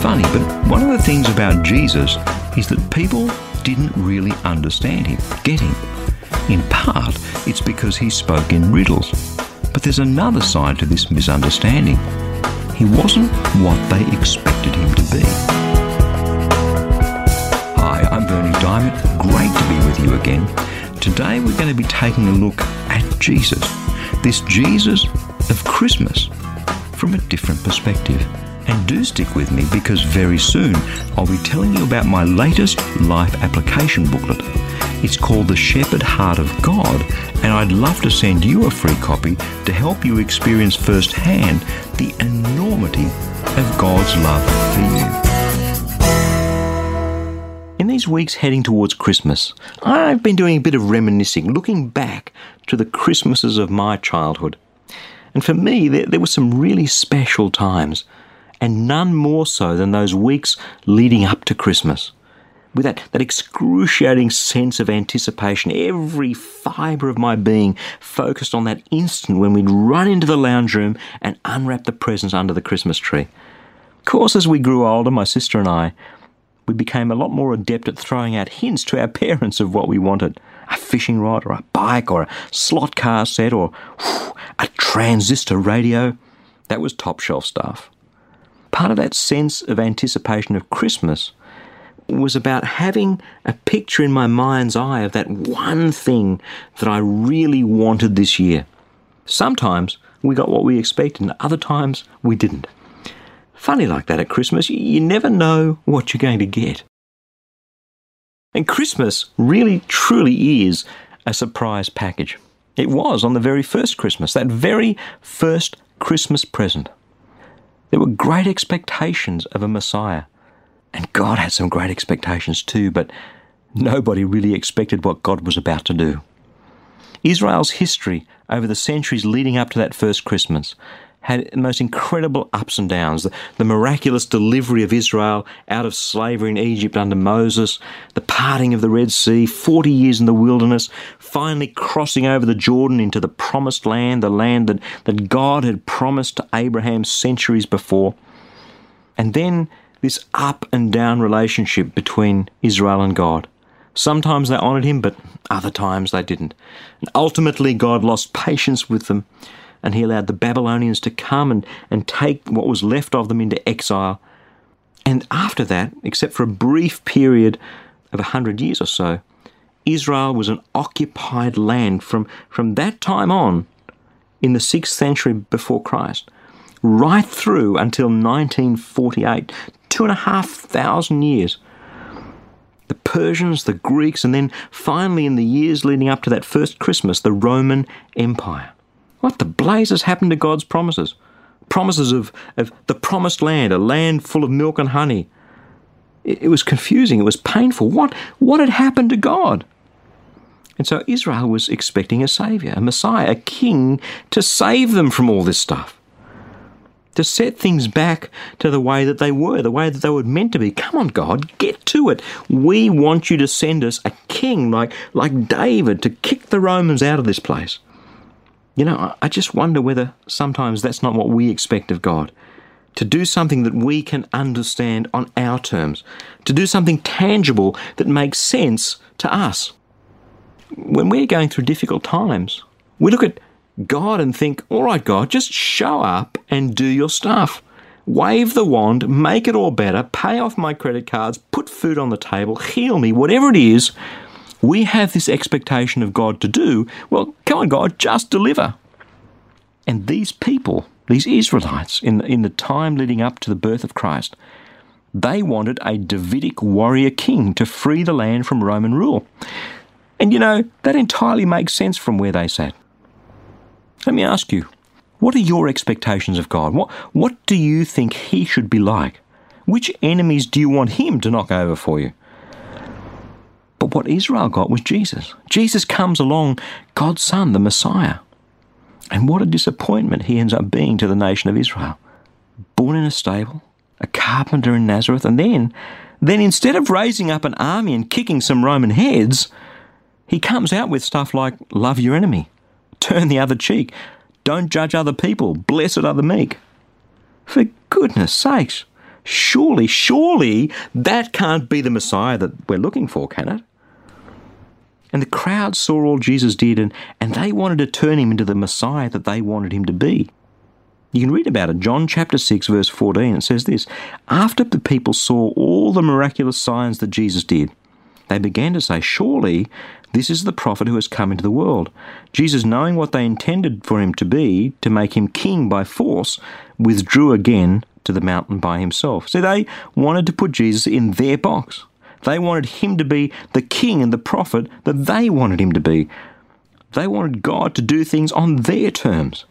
Funny, but one of the things about Jesus is that people didn't really understand him, get him. In part, it's because he spoke in riddles. But there's another side to this misunderstanding. He wasn't what they expected him to be. Hi, I'm Berni Dymet. Great to be with you again. Today we're going to be taking a look at Jesus, this Jesus of Christmas, from a different perspective. And do stick with me because very soon I'll be telling you about my latest life application booklet. It's called The Shepherd Heart of God, and I'd love to send you a free copy to help you experience firsthand the enormity of God's love for you. In these weeks heading towards Christmas, I've been doing a bit of reminiscing, looking back to the Christmases of my childhood. And for me, there, there were some really special times and none more so than those weeks leading up to Christmas. With that, that excruciating sense of anticipation, every fibre of my being focused on that instant when we'd run into the lounge room and unwrap the presents under the Christmas tree. Of course, as we grew older, my sister and I, we became a lot more adept at throwing out hints to our parents of what we wanted a fishing rod, or a bike, or a slot car set, or whew, a transistor radio. That was top shelf stuff part of that sense of anticipation of Christmas was about having a picture in my mind's eye of that one thing that I really wanted this year. Sometimes we got what we expected, and other times we didn't. Funny like that at Christmas, you never know what you're going to get. And Christmas really, truly is a surprise package. It was on the very first Christmas, that very first Christmas present. There were great expectations of a Messiah. And God had some great expectations too, but nobody really expected what God was about to do. Israel's history over the centuries leading up to that first Christmas had the most incredible ups and downs. The, the, miraculous delivery of Israel out of slavery in Egypt under Moses, the parting of the Red Sea, 40 years in the wilderness, finally crossing over the Jordan into the promised land, the land that, that God had promised to Abraham centuries before. And then this up and down relationship between Israel and God. Sometimes they honoured him, but other times they didn't. And ultimately, God lost patience with them and he allowed the Babylonians to come and, and take what was left of them into exile. And after that, except for a brief period of a hundred years or so, Israel was an occupied land from, from that time on in the 6th century before Christ, right through until 1948, two and a half thousand years. The Persians, the Greeks, and then finally in the years leading up to that first Christmas, the Roman Empire. What the blazes happened to God's promises? Promises of, of the promised land, a land full of milk and honey. It, it was confusing, it was painful. What, what had happened to God? And so Israel was expecting a Saviour, a Messiah, a King to save them from all this stuff. To set things back to the way that they were, the way that they were meant to be. Come on, God, get to it. We want you to send us a king like, like David to kick the Romans out of this place. You know, I just wonder whether sometimes that's not what we expect of God. To do something that we can understand on our terms, to do something tangible that makes sense to us. When we're going through difficult times, we look at God and think, all right, God, just show up and do your stuff. Wave the wand, make it all better, pay off my credit cards, put food on the table, heal me, whatever it is we have this expectation of God to do, well, come on, God, just deliver. And these people, these Israelites, in, in the time leading up to the birth of Christ, they wanted a Davidic warrior king to free the land from Roman rule. And you know, that entirely makes sense from where they sat. Let me ask you, What are your expectations of God? What, what do you think He should be like? Which enemies do you want Him to knock over for you? But what Israel got was Jesus. Jesus comes along, God's Son, the Messiah. And what a disappointment he ends up being to the nation of Israel. Born in a stable, a carpenter in Nazareth, and then, then instead of raising up an army and kicking some Roman heads, he comes out with stuff like love your enemy, turn the other cheek, don't judge other people, blessed are the meek. For goodness sakes, surely, surely that can't be the Messiah that we're looking for, can it? And the crowd saw all Jesus did, and, and they wanted to turn him into the Messiah that they wanted him to be. You can read about it. John chapter 6, verse 14, it says this After the people saw all the miraculous signs that Jesus did, they began to say, Surely this is the prophet who has come into the world. Jesus, knowing what they intended for him to be, to make him king by force, withdrew again to the mountain by himself. So they wanted to put Jesus in their box. They wanted him to be the king and the prophet that they wanted him to be. They wanted God to do things on their terms.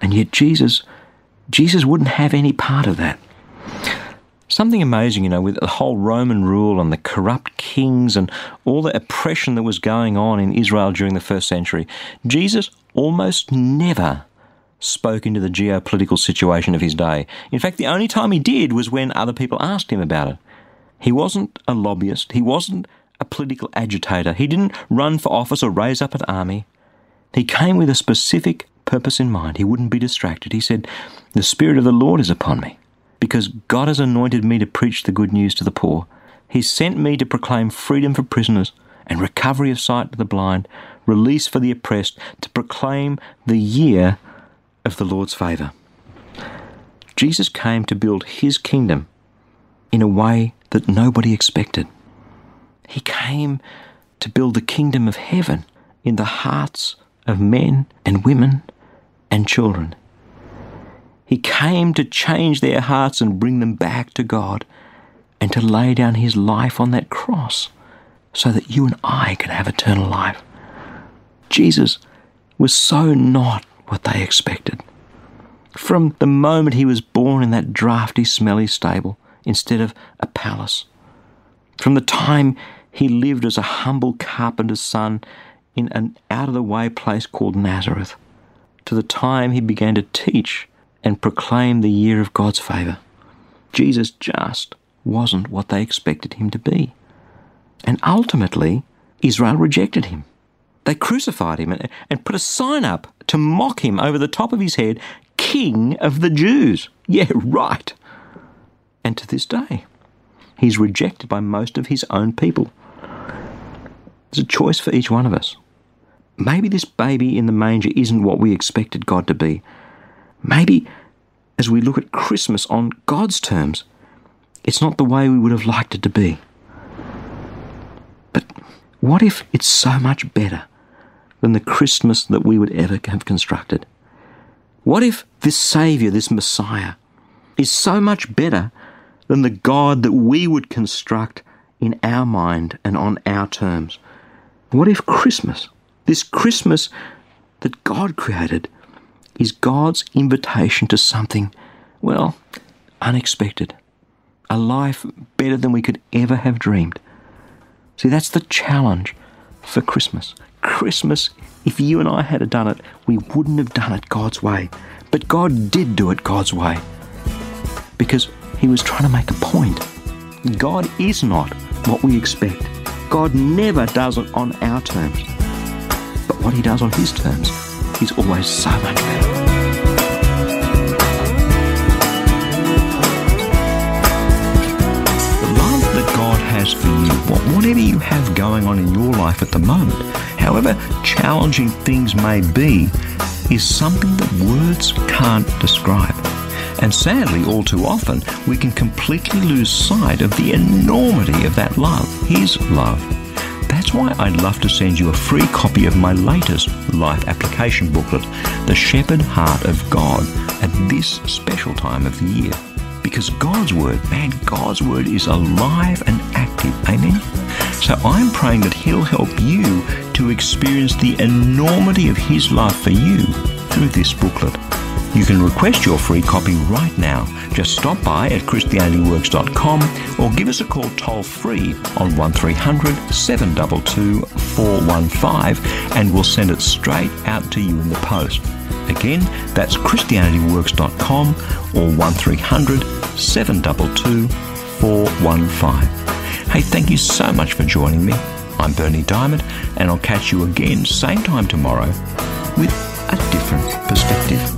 And yet Jesus Jesus wouldn't have any part of that. Something amazing, you know, with the whole Roman rule and the corrupt kings and all the oppression that was going on in Israel during the first century, Jesus almost never spoke into the geopolitical situation of his day. In fact, the only time he did was when other people asked him about it. He wasn't a lobbyist. He wasn't a political agitator. He didn't run for office or raise up an army. He came with a specific purpose in mind. He wouldn't be distracted. He said, The Spirit of the Lord is upon me, because God has anointed me to preach the good news to the poor. He sent me to proclaim freedom for prisoners and recovery of sight to the blind, release for the oppressed, to proclaim the year of the Lord's favour. Jesus came to build his kingdom in a way that nobody expected. He came to build the kingdom of heaven in the hearts of men and women and children. He came to change their hearts and bring them back to God and to lay down his life on that cross so that you and I can have eternal life. Jesus was so not what they expected. From the moment he was born in that drafty, smelly stable, instead of a palace. From the time he lived as a humble carpenter's son in an out of the way place called Nazareth, to the time he began to teach and proclaim the year of God's favour, Jesus just wasn't what they expected him to be. And ultimately, Israel rejected him. They crucified him and, put a sign up to mock him over the top of his head, King of the Jews. Yeah, right to this day. He's rejected by most of his own people. There's a choice for each one of us. Maybe this baby in the manger isn't what we expected God to be. Maybe as we look at Christmas on God's terms, it's not the way we would have liked it to be. But what if it's so much better than the Christmas that we would ever have constructed? What if this Saviour, this Messiah, is so much better than the God that we would construct in our mind and on our terms. What if Christmas, this Christmas that God created, is God's invitation to something, well, unexpected, a life better than we could ever have dreamed? See, that's the challenge for Christmas. Christmas, if you and I had done it, we wouldn't have done it God's way. But God did do it God's way. Because he was trying to make a point. God is not what we expect. God never does it on our terms. But what he does on his terms is always so much better. The love that God has for you, whatever you have going on in your life at the moment, however challenging things may be, is something that words can't describe. And sadly, all too often, we can completely lose sight of the enormity of that love, His love. That's why I'd love to send you a free copy of my latest life application booklet, The Shepherd Heart of God, at this special time of the year. Because God's Word, man, God's Word is alive and active. Amen? So I'm praying that He'll help you to experience the enormity of His love for you through this booklet. You can request your free copy right now. Just stop by at ChristianityWorks.com or give us a call toll free on 1300 722 415 and we'll send it straight out to you in the post. Again, that's ChristianityWorks.com or 1300 722 415. Hey, thank you so much for joining me. I'm Berni Dymet, and I'll catch you again same time tomorrow with a different perspective.